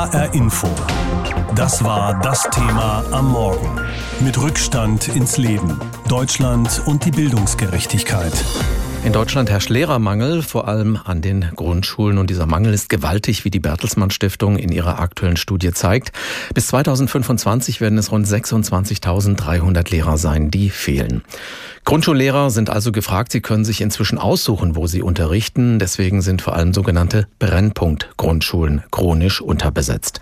HR Info. Das war das Thema am Morgen. Mit Rückstand ins Leben. Deutschland und die Bildungsgerechtigkeit. In Deutschland herrscht Lehrermangel, vor allem an den Grundschulen. Und dieser Mangel ist gewaltig, wie die Bertelsmann Stiftung in ihrer aktuellen Studie zeigt. Bis 2025 werden es rund 26.300 Lehrer sein, die fehlen. Grundschullehrer sind also gefragt, sie können sich inzwischen aussuchen, wo sie unterrichten. Deswegen sind vor allem sogenannte Brennpunkt-Grundschulen chronisch unterbesetzt.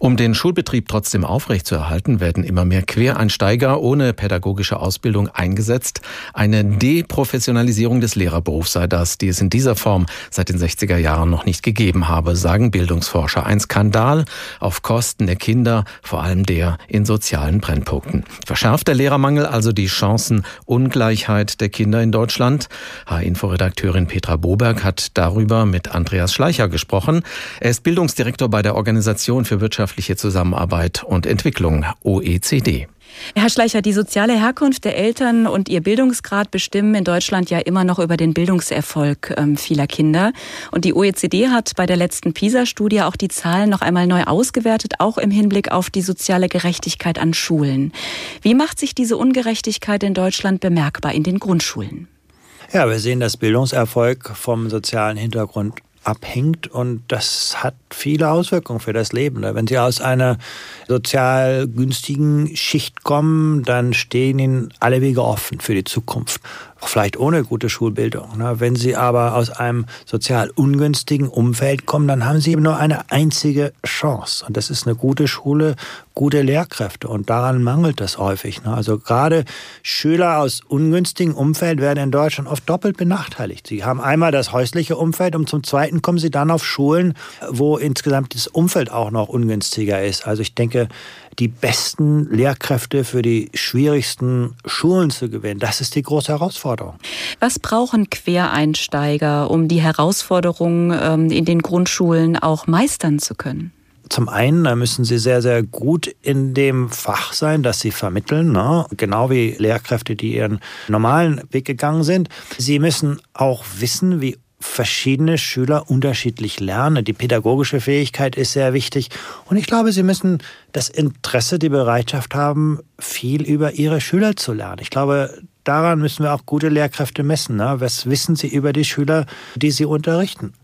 Um den Schulbetrieb trotzdem aufrechtzuerhalten, werden immer mehr Quereinsteiger ohne pädagogische Ausbildung eingesetzt. Eine Deprofessionalisierung des Lehrerberufs sei das, die es in dieser Form seit den 60er Jahren noch nicht gegeben habe, sagen Bildungsforscher. Ein Skandal auf Kosten der Kinder, vor allem der in sozialen Brennpunkten. Verschärft der Lehrermangel also die Chancen, Ungleichheit der Kinder in Deutschland? H-Info-Redakteurin Petra Boberg hat darüber mit Andreas Schleicher gesprochen. Er ist Bildungsdirektor bei der Organisation für wirtschaftliche Zusammenarbeit und Entwicklung, OECD. Herr Schleicher, die soziale Herkunft der Eltern und ihr Bildungsgrad bestimmen in Deutschland ja immer noch über den Bildungserfolg ähm, vieler Kinder. Und die OECD hat bei der letzten PISA-Studie auch die Zahlen noch einmal neu ausgewertet, auch im Hinblick auf die soziale Gerechtigkeit an Schulen. Wie macht sich diese Ungerechtigkeit in Deutschland bemerkbar in den Grundschulen? Ja, wir sehen, dass Bildungserfolg vom sozialen Hintergrund abhängt und das hat viele Auswirkungen für das Leben. Wenn Sie aus einer sozial günstigen Schicht kommen, dann stehen Ihnen alle Wege offen für die Zukunft vielleicht ohne gute Schulbildung. Ne? Wenn Sie aber aus einem sozial ungünstigen Umfeld kommen, dann haben Sie eben nur eine einzige Chance. Und das ist eine gute Schule, gute Lehrkräfte. Und daran mangelt es häufig. Ne? Also gerade Schüler aus ungünstigen Umfeld werden in Deutschland oft doppelt benachteiligt. Sie haben einmal das häusliche Umfeld und zum Zweiten kommen sie dann auf Schulen, wo insgesamt das Umfeld auch noch ungünstiger ist. Also ich denke, die besten Lehrkräfte für die schwierigsten Schulen zu gewinnen. Das ist die große Herausforderung. Was brauchen Quereinsteiger, um die Herausforderungen ähm, in den Grundschulen auch meistern zu können? Zum einen da müssen sie sehr, sehr gut in dem Fach sein, das sie vermitteln, ne? genau wie Lehrkräfte, die ihren normalen Weg gegangen sind. Sie müssen auch wissen, wie verschiedene Schüler unterschiedlich lernen. Die pädagogische Fähigkeit ist sehr wichtig. Und ich glaube, sie müssen das Interesse, die Bereitschaft haben, viel über ihre Schüler zu lernen. Ich glaube, daran müssen wir auch gute Lehrkräfte messen. Ne? Was wissen sie über die Schüler, die sie unterrichten?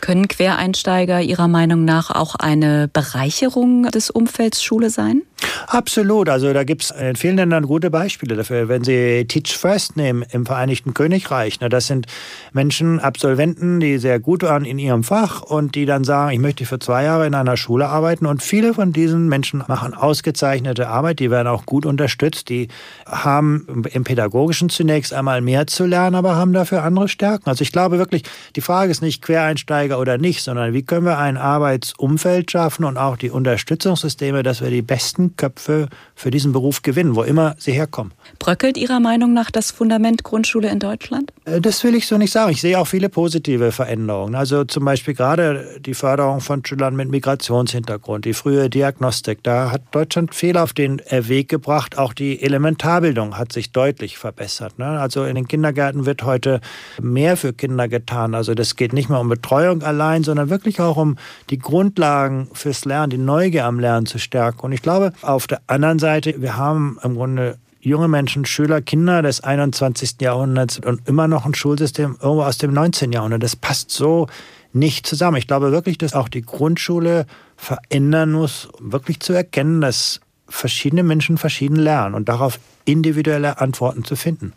Können Quereinsteiger Ihrer Meinung nach auch eine Bereicherung des Umfelds Schule sein? Absolut. Also da gibt es in vielen Ländern gute Beispiele dafür. Wenn Sie Teach First nehmen im Vereinigten Königreich, ne, das sind Menschen, Absolventen, die sehr gut waren in ihrem Fach und die dann sagen, ich möchte für zwei Jahre in einer Schule arbeiten. Und viele von diesen Menschen machen ausgezeichnete Arbeit, die werden auch gut unterstützt. Die haben im Pädagogischen zunächst einmal mehr zu lernen, aber haben dafür andere Stärken. Also ich glaube wirklich, die Frage ist nicht Quereinsteiger oder nicht, sondern wie können wir ein Arbeitsumfeld schaffen und auch die Unterstützungssysteme, dass wir die besten Köpfe für diesen Beruf gewinnen, wo immer sie herkommen. Bröckelt Ihrer Meinung nach das Fundament Grundschule in Deutschland? Äh, das will ich so nicht sagen. Ich sehe auch viele positive Veränderungen. Also zum Beispiel gerade die Förderung von Schülern mit Migrationshintergrund, die frühe Diagnostik. Da hat Deutschland viel auf den Weg gebracht. Auch die Elementarbildung hat sich deutlich verbessert. Ne? Also in den Kindergärten wird heute mehr für Kinder getan. Also das geht nicht mehr um Betreuung allein, sondern wirklich auch um die Grundlagen fürs Lernen, die Neugier am Lernen zu stärken. Und ich glaube, auf der anderen Seite, wir haben im Grunde junge Menschen, Schüler, Kinder des 21. Jahrhunderts und immer noch ein Schulsystem irgendwo aus dem 19. Jahrhundert. Das passt so nicht zusammen. Ich glaube wirklich, dass auch die Grundschule verändern muss, wirklich zu erkennen, dass verschiedene Menschen verschieden lernen und darauf individuelle Antworten zu finden.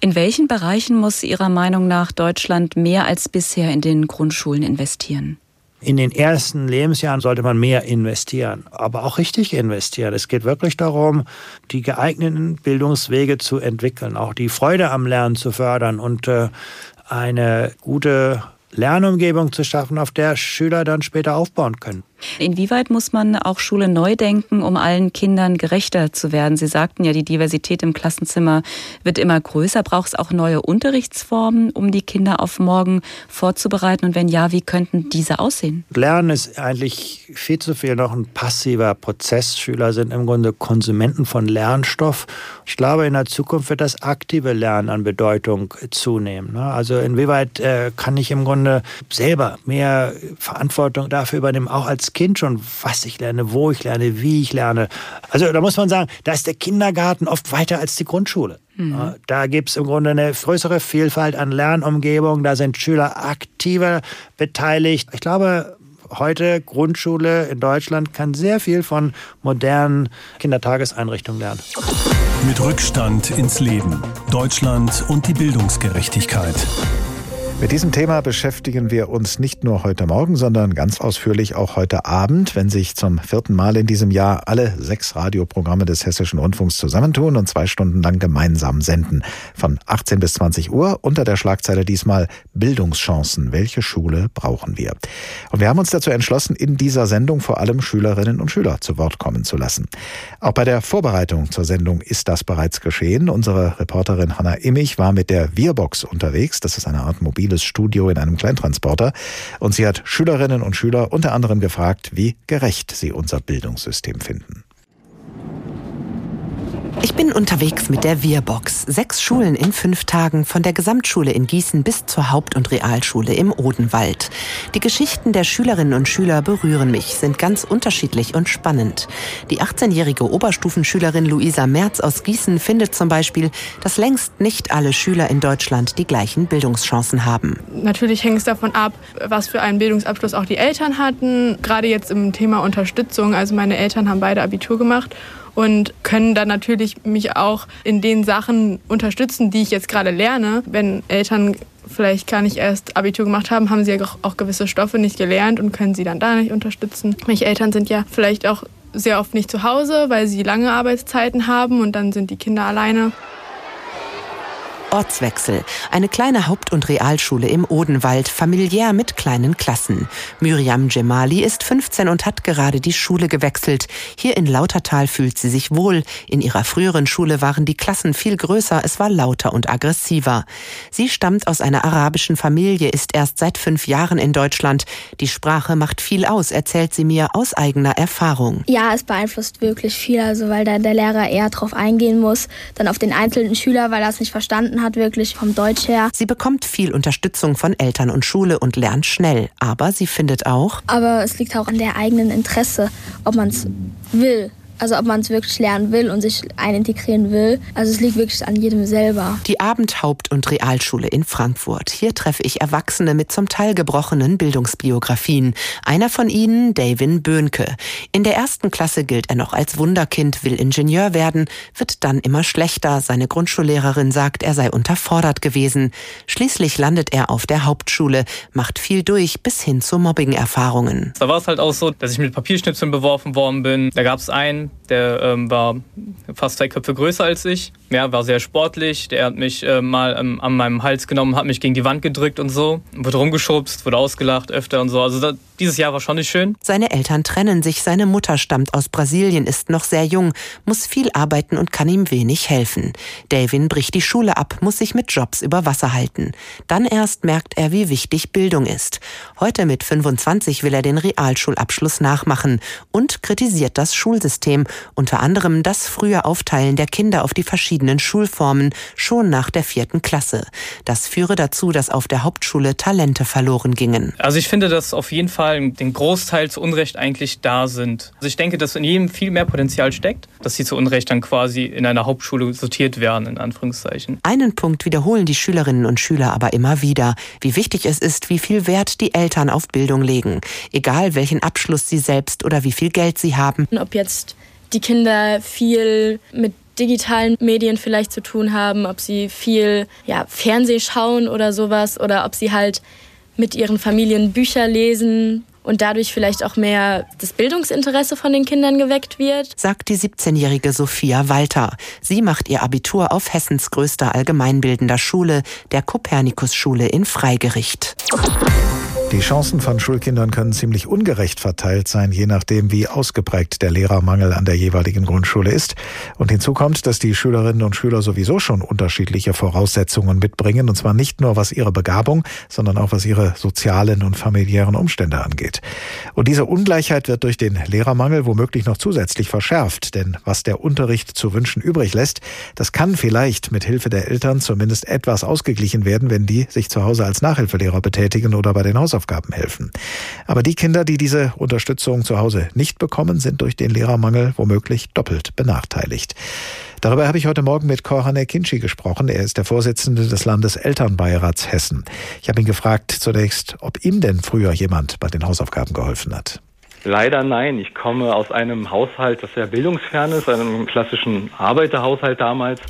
In welchen Bereichen muss Ihrer Meinung nach Deutschland mehr als bisher in den Grundschulen investieren? In den ersten Lebensjahren sollte man mehr investieren, aber auch richtig investieren. Es geht wirklich darum, die geeigneten Bildungswege zu entwickeln, auch die Freude am Lernen zu fördern und äh, eine gute Lernumgebung zu schaffen, auf der Schüler dann später aufbauen können. Inwieweit muss man auch Schule neu denken, um allen Kindern gerechter zu werden? Sie sagten ja, die Diversität im Klassenzimmer wird immer größer. Braucht es auch neue Unterrichtsformen, um die Kinder auf morgen vorzubereiten? Und wenn ja, wie könnten diese aussehen? Lernen ist eigentlich viel zu viel noch ein passiver Prozess. Schüler sind im Grunde Konsumenten von Lernstoff. Ich glaube, in der Zukunft wird das aktive Lernen an Bedeutung zunehmen. Ne? Also inwieweit äh, kann ich im Grunde selber mehr Verantwortung dafür übernehmen, auch als als Kind schon, was ich lerne, wo ich lerne, wie ich lerne. Also da muss man sagen, da ist der Kindergarten oft weiter als die Grundschule. Mhm. Da gibt es im Grunde eine größere Vielfalt an Lernumgebungen, da sind Schüler aktiver beteiligt. Ich glaube, heute Grundschule in Deutschland kann sehr viel von modernen Kindertageseinrichtungen lernen. Mit Rückstand ins Leben. Deutschland und die Bildungsgerechtigkeit. Mit diesem Thema beschäftigen wir uns nicht nur heute Morgen, sondern ganz ausführlich auch heute Abend, wenn sich zum vierten Mal in diesem Jahr alle sechs Radioprogramme des Hessischen Rundfunks zusammentun und zwei Stunden lang gemeinsam senden. Von 18 bis 20 Uhr unter der Schlagzeile diesmal Bildungschancen. Welche Schule brauchen wir? Und wir haben uns dazu entschlossen, in dieser Sendung vor allem Schülerinnen und Schüler zu Wort kommen zu lassen. Auch bei der Vorbereitung zur Sendung ist das bereits geschehen. Unsere Reporterin Hanna Immich war mit der Wirbox unterwegs. Das ist eine Art mobil mobiles Studio in einem Kleintransporter. Und sie hat Schülerinnen und Schüler unter anderem gefragt, wie gerecht sie unser Bildungssystem finden. Ich bin unterwegs mit der Wirbox. Sechs Schulen in fünf Tagen, von der Gesamtschule in Gießen bis zur Haupt- und Realschule im Odenwald. Die Geschichten der Schülerinnen und Schüler berühren mich, sind ganz unterschiedlich und spannend. Die 18-jährige Oberstufenschülerin Luisa Merz aus Gießen findet zum Beispiel, dass längst nicht alle Schüler in Deutschland die gleichen Bildungschancen haben. Natürlich hängt es davon ab, was für einen Bildungsabschluss auch die Eltern hatten. Gerade jetzt im Thema Unterstützung. Also meine Eltern haben beide Abitur gemacht und können dann natürlich mich auch in den Sachen unterstützen, die ich jetzt gerade lerne. Wenn Eltern vielleicht gar nicht erst Abitur gemacht haben, haben sie ja auch gewisse Stoffe nicht gelernt und können sie dann da nicht unterstützen. Meine Eltern sind ja vielleicht auch sehr oft nicht zu Hause, weil sie lange Arbeitszeiten haben und dann sind die Kinder alleine. Ortswechsel. Eine kleine Haupt- und Realschule im Odenwald, familiär mit kleinen Klassen. Myriam Jemali ist 15 und hat gerade die Schule gewechselt. Hier in Lautertal fühlt sie sich wohl. In ihrer früheren Schule waren die Klassen viel größer, es war lauter und aggressiver. Sie stammt aus einer arabischen Familie, ist erst seit fünf Jahren in Deutschland. Die Sprache macht viel aus, erzählt sie mir aus eigener Erfahrung. Ja, es beeinflusst wirklich viel, also weil da der Lehrer eher drauf eingehen muss, dann auf den einzelnen Schüler, weil er es nicht verstanden hat, wirklich vom Deutsch her. Sie bekommt viel Unterstützung von Eltern und Schule und lernt schnell. Aber sie findet auch. Aber es liegt auch an der eigenen Interesse, ob man es will. Also ob man es wirklich lernen will und sich einintegrieren will. Also es liegt wirklich an jedem selber. Die Abendhaupt- und Realschule in Frankfurt. Hier treffe ich Erwachsene mit zum Teil gebrochenen Bildungsbiografien. Einer von ihnen, Davin Böhnke. In der ersten Klasse gilt er noch als Wunderkind, will Ingenieur werden, wird dann immer schlechter. Seine Grundschullehrerin sagt, er sei unterfordert gewesen. Schließlich landet er auf der Hauptschule, macht viel durch bis hin zu Mobbing-Erfahrungen. Da war es halt auch so, dass ich mit Papierschnipseln beworfen worden bin. Da gab es einen, der ähm, war fast zwei Köpfe größer als ich. Ja, war sehr sportlich. Der hat mich äh, mal ähm, an meinem Hals genommen, hat mich gegen die Wand gedrückt und so. Wurde rumgeschubst, wurde ausgelacht öfter und so. Also da, dieses Jahr war schon nicht schön. Seine Eltern trennen sich. Seine Mutter stammt aus Brasilien, ist noch sehr jung, muss viel arbeiten und kann ihm wenig helfen. Davin bricht die Schule ab, muss sich mit Jobs über Wasser halten. Dann erst merkt er, wie wichtig Bildung ist. Heute mit 25 will er den Realschulabschluss nachmachen und kritisiert das Schulsystem, unter anderem das frühe Aufteilen der Kinder auf die verschiedenen Schulformen schon nach der vierten Klasse. Das führe dazu, dass auf der Hauptschule Talente verloren gingen. Also ich finde, dass auf jeden Fall Fall den Großteil zu Unrecht eigentlich da sind. Also ich denke, dass in jedem viel mehr Potenzial steckt, dass sie zu Unrecht dann quasi in einer Hauptschule sortiert werden, in Anführungszeichen. Einen Punkt wiederholen die Schülerinnen und Schüler aber immer wieder, wie wichtig es ist, wie viel Wert die Eltern auf Bildung legen. Egal welchen Abschluss sie selbst oder wie viel Geld sie haben. Ob jetzt die Kinder viel mit digitalen Medien vielleicht zu tun haben, ob sie viel ja, Fernseh schauen oder sowas oder ob sie halt mit ihren Familien Bücher lesen und dadurch vielleicht auch mehr das Bildungsinteresse von den Kindern geweckt wird. Sagt die 17-jährige Sophia Walter. Sie macht ihr Abitur auf Hessens größter allgemeinbildender Schule, der Kopernikus-Schule in Freigericht. Die Chancen von Schulkindern können ziemlich ungerecht verteilt sein, je nachdem, wie ausgeprägt der Lehrermangel an der jeweiligen Grundschule ist. Und hinzu kommt, dass die Schülerinnen und Schüler sowieso schon unterschiedliche Voraussetzungen mitbringen, und zwar nicht nur was ihre Begabung, sondern auch was ihre sozialen und familiären Umstände angeht. Und diese Ungleichheit wird durch den Lehrermangel womöglich noch zusätzlich verschärft, denn was der Unterricht zu wünschen übrig lässt, das kann vielleicht mit Hilfe der Eltern zumindest etwas ausgeglichen werden, wenn die sich zu Hause als Nachhilfelehrer betätigen oder bei den Hausaufgaben Hausaufgaben helfen. Aber die Kinder, die diese Unterstützung zu Hause nicht bekommen, sind durch den Lehrermangel womöglich doppelt benachteiligt. Darüber habe ich heute Morgen mit Korhane Kinci gesprochen. Er ist der Vorsitzende des Landeselternbeirats Hessen. Ich habe ihn gefragt zunächst, ob ihm denn früher jemand bei den Hausaufgaben geholfen hat. Leider nein. Ich komme aus einem Haushalt, das sehr bildungsfern ist, einem klassischen Arbeiterhaushalt damals.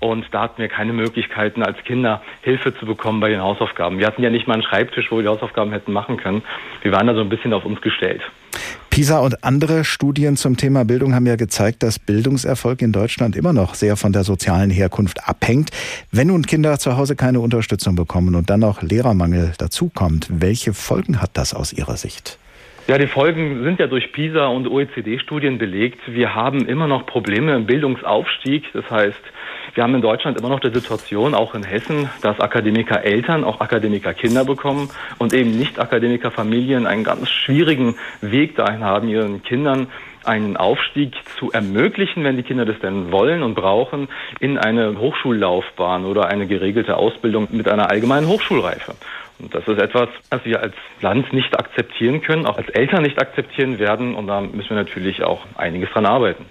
Und da hatten wir keine Möglichkeiten, als Kinder Hilfe zu bekommen bei den Hausaufgaben. Wir hatten ja nicht mal einen Schreibtisch, wo wir die Hausaufgaben hätten machen können. Wir waren da so ein bisschen auf uns gestellt. PISA und andere Studien zum Thema Bildung haben ja gezeigt, dass Bildungserfolg in Deutschland immer noch sehr von der sozialen Herkunft abhängt. Wenn nun Kinder zu Hause keine Unterstützung bekommen und dann noch Lehrermangel dazukommt, welche Folgen hat das aus Ihrer Sicht? Ja, die Folgen sind ja durch PISA und OECD-Studien belegt. Wir haben immer noch Probleme im Bildungsaufstieg. Das heißt, wir haben in Deutschland immer noch die Situation, auch in Hessen, dass Akademiker Eltern auch Akademiker Kinder bekommen und eben nicht Akademiker Familien einen ganz schwierigen Weg dahin haben, ihren Kindern einen Aufstieg zu ermöglichen, wenn die Kinder das denn wollen und brauchen, in eine Hochschullaufbahn oder eine geregelte Ausbildung mit einer allgemeinen Hochschulreife. Und das ist etwas, was wir als Land nicht akzeptieren können, auch als Eltern nicht akzeptieren werden. Und da müssen wir natürlich auch einiges dran arbeiten.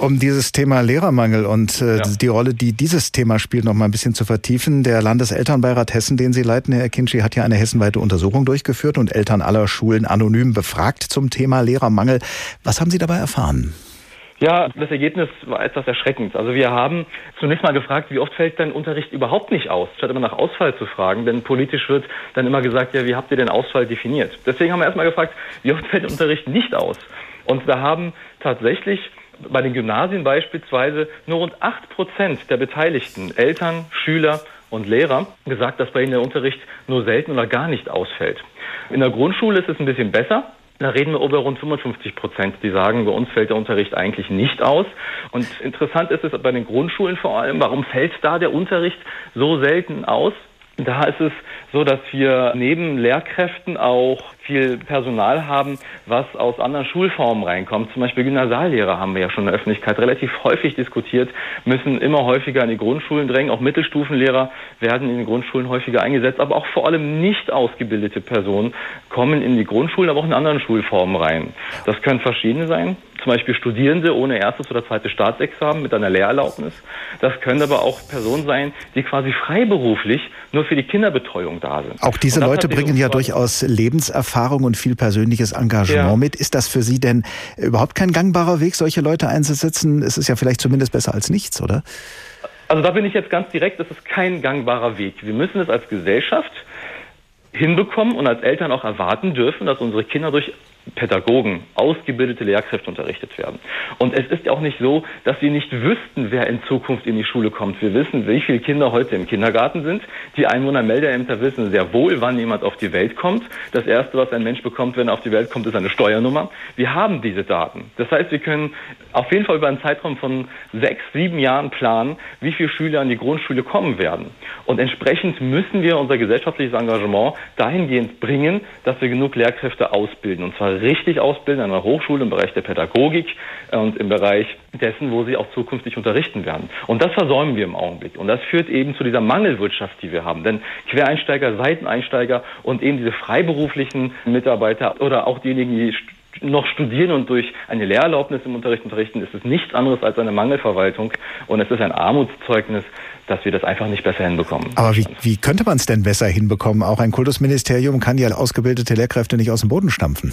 Um dieses Thema Lehrermangel und äh, ja. die Rolle, die dieses Thema spielt, noch mal ein bisschen zu vertiefen. Der Landeselternbeirat Hessen, den Sie leiten, Herr Kinschi, hat ja eine hessenweite Untersuchung durchgeführt und Eltern aller Schulen anonym befragt zum Thema Lehrermangel. Was haben Sie dabei erfahren? Ja, das Ergebnis war etwas erschreckend. Also wir haben zunächst mal gefragt, wie oft fällt dein Unterricht überhaupt nicht aus, statt immer nach Ausfall zu fragen. Denn politisch wird dann immer gesagt, ja, wie habt ihr den Ausfall definiert? Deswegen haben wir erstmal gefragt, wie oft fällt Unterricht nicht aus? Und da haben tatsächlich bei den Gymnasien beispielsweise nur rund acht Prozent der Beteiligten, Eltern, Schüler und Lehrer, gesagt, dass bei ihnen der Unterricht nur selten oder gar nicht ausfällt. In der Grundschule ist es ein bisschen besser. Da reden wir über rund 55 Prozent, die sagen, bei uns fällt der Unterricht eigentlich nicht aus. Und interessant ist es bei den Grundschulen vor allem, warum fällt da der Unterricht so selten aus? Da ist es so, dass wir neben Lehrkräften auch viel Personal haben, was aus anderen Schulformen reinkommt. Zum Beispiel Gymnasiallehrer haben wir ja schon in der Öffentlichkeit relativ häufig diskutiert, müssen immer häufiger in die Grundschulen drängen. Auch Mittelstufenlehrer werden in den Grundschulen häufiger eingesetzt, aber auch vor allem nicht ausgebildete Personen kommen in die Grundschulen, aber auch in anderen Schulformen rein. Das können verschiedene sein zum Beispiel Studierende ohne erstes oder zweites Staatsexamen mit einer Lehrerlaubnis. Das können aber auch Personen sein, die quasi freiberuflich nur für die Kinderbetreuung da sind. Auch diese Leute bringen ja durchaus Lebenserfahrung und viel persönliches Engagement ja. mit. Ist das für Sie denn überhaupt kein gangbarer Weg, solche Leute einzusetzen? Es ist ja vielleicht zumindest besser als nichts, oder? Also da bin ich jetzt ganz direkt, das ist kein gangbarer Weg. Wir müssen es als Gesellschaft hinbekommen und als Eltern auch erwarten dürfen, dass unsere Kinder durch Pädagogen, ausgebildete Lehrkräfte unterrichtet werden. Und es ist auch nicht so, dass wir nicht wüssten, wer in Zukunft in die Schule kommt. Wir wissen, wie viele Kinder heute im Kindergarten sind. Die Einwohnermeldeämter wissen sehr wohl, wann jemand auf die Welt kommt. Das Erste, was ein Mensch bekommt, wenn er auf die Welt kommt, ist eine Steuernummer. Wir haben diese Daten. Das heißt, wir können auf jeden Fall über einen Zeitraum von sechs, sieben Jahren planen, wie viele Schüler an die Grundschule kommen werden. Und entsprechend müssen wir unser gesellschaftliches Engagement dahingehend bringen, dass wir genug Lehrkräfte ausbilden. Und zwar richtig ausbilden an einer Hochschule im Bereich der Pädagogik und im Bereich dessen, wo sie auch zukünftig unterrichten werden. Und das versäumen wir im Augenblick. Und das führt eben zu dieser Mangelwirtschaft, die wir haben. Denn Quereinsteiger, Seiteneinsteiger und eben diese freiberuflichen Mitarbeiter oder auch diejenigen, die noch studieren und durch eine Lehrerlaubnis im Unterricht unterrichten, ist es nichts anderes als eine Mangelverwaltung und es ist ein Armutszeugnis, dass wir das einfach nicht besser hinbekommen. Aber wie, wie könnte man es denn besser hinbekommen? Auch ein Kultusministerium kann ja ausgebildete Lehrkräfte nicht aus dem Boden stampfen.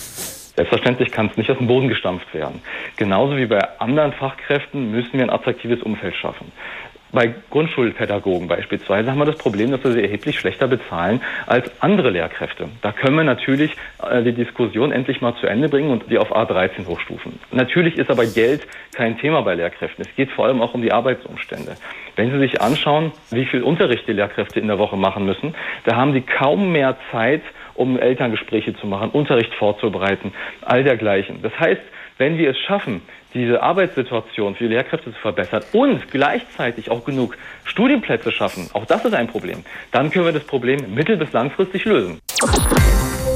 Selbstverständlich kann es nicht aus dem Boden gestampft werden. Genauso wie bei anderen Fachkräften müssen wir ein attraktives Umfeld schaffen. Bei Grundschulpädagogen beispielsweise haben wir das Problem, dass wir sie erheblich schlechter bezahlen als andere Lehrkräfte. Da können wir natürlich äh, die Diskussion endlich mal zu Ende bringen und die auf A13 hochstufen. Natürlich ist aber Geld kein Thema bei Lehrkräften. Es geht vor allem auch um die Arbeitsumstände. Wenn Sie sich anschauen, wie viel Unterricht die Lehrkräfte in der Woche machen müssen, da haben sie kaum mehr Zeit, um Elterngespräche zu machen, Unterricht vorzubereiten, all dergleichen. Das heißt, wenn wir es schaffen, diese Arbeitssituation für die Lehrkräfte zu verbessern und gleichzeitig auch genug Studienplätze schaffen, auch das ist ein Problem, dann können wir das Problem mittel- bis langfristig lösen.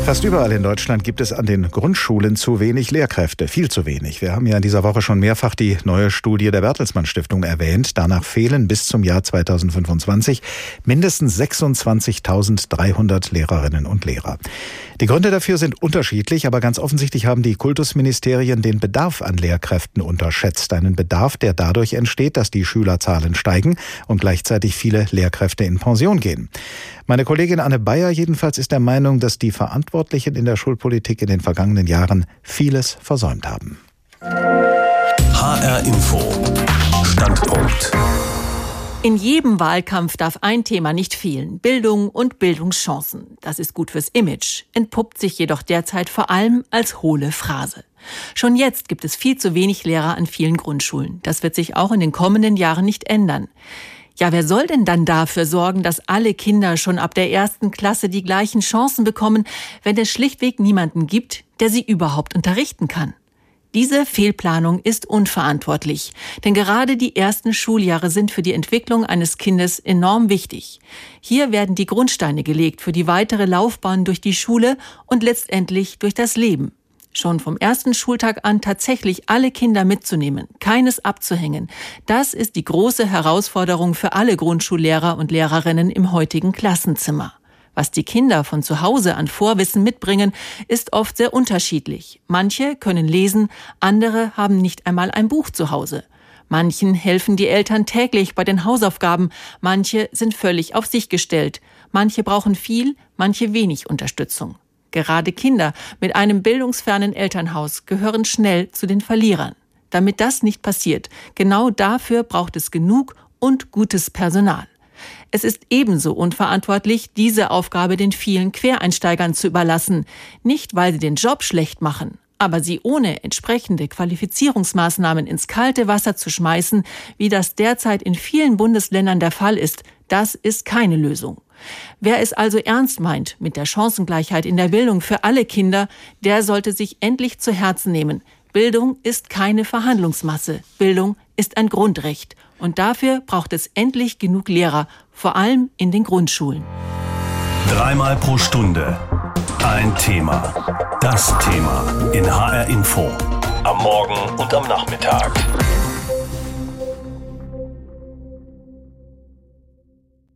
Fast überall in Deutschland gibt es an den Grundschulen zu wenig Lehrkräfte, viel zu wenig. Wir haben ja in dieser Woche schon mehrfach die neue Studie der Bertelsmann Stiftung erwähnt. Danach fehlen bis zum Jahr 2025 mindestens 26.300 Lehrerinnen und Lehrer. Die Gründe dafür sind unterschiedlich, aber ganz offensichtlich haben die Kultusministerien den Bedarf an Lehrkräften unterschätzt. Einen Bedarf, der dadurch entsteht, dass die Schülerzahlen steigen und gleichzeitig viele Lehrkräfte in Pension gehen. Meine Kollegin Anne Bayer jedenfalls ist der Meinung, dass die Verantwortlichen in der Schulpolitik in den vergangenen Jahren vieles versäumt haben. HR Info. Standpunkt. In jedem Wahlkampf darf ein Thema nicht fehlen. Bildung und Bildungschancen. Das ist gut fürs Image, entpuppt sich jedoch derzeit vor allem als hohle Phrase. Schon jetzt gibt es viel zu wenig Lehrer an vielen Grundschulen. Das wird sich auch in den kommenden Jahren nicht ändern. Ja, wer soll denn dann dafür sorgen, dass alle Kinder schon ab der ersten Klasse die gleichen Chancen bekommen, wenn es schlichtweg niemanden gibt, der sie überhaupt unterrichten kann? Diese Fehlplanung ist unverantwortlich, denn gerade die ersten Schuljahre sind für die Entwicklung eines Kindes enorm wichtig. Hier werden die Grundsteine gelegt für die weitere Laufbahn durch die Schule und letztendlich durch das Leben schon vom ersten Schultag an tatsächlich alle Kinder mitzunehmen, keines abzuhängen, das ist die große Herausforderung für alle Grundschullehrer und Lehrerinnen im heutigen Klassenzimmer. Was die Kinder von zu Hause an Vorwissen mitbringen, ist oft sehr unterschiedlich. Manche können lesen, andere haben nicht einmal ein Buch zu Hause. Manchen helfen die Eltern täglich bei den Hausaufgaben, manche sind völlig auf sich gestellt, manche brauchen viel, manche wenig Unterstützung. Gerade Kinder mit einem bildungsfernen Elternhaus gehören schnell zu den Verlierern. Damit das nicht passiert, genau dafür braucht es genug und gutes Personal. Es ist ebenso unverantwortlich, diese Aufgabe den vielen Quereinsteigern zu überlassen, nicht weil sie den Job schlecht machen, aber sie ohne entsprechende Qualifizierungsmaßnahmen ins kalte Wasser zu schmeißen, wie das derzeit in vielen Bundesländern der Fall ist, das ist keine Lösung. Wer es also ernst meint mit der Chancengleichheit in der Bildung für alle Kinder, der sollte sich endlich zu Herzen nehmen. Bildung ist keine Verhandlungsmasse. Bildung ist ein Grundrecht. Und dafür braucht es endlich genug Lehrer, vor allem in den Grundschulen. Dreimal pro Stunde ein Thema. Das Thema in HR Info. Am Morgen und am Nachmittag.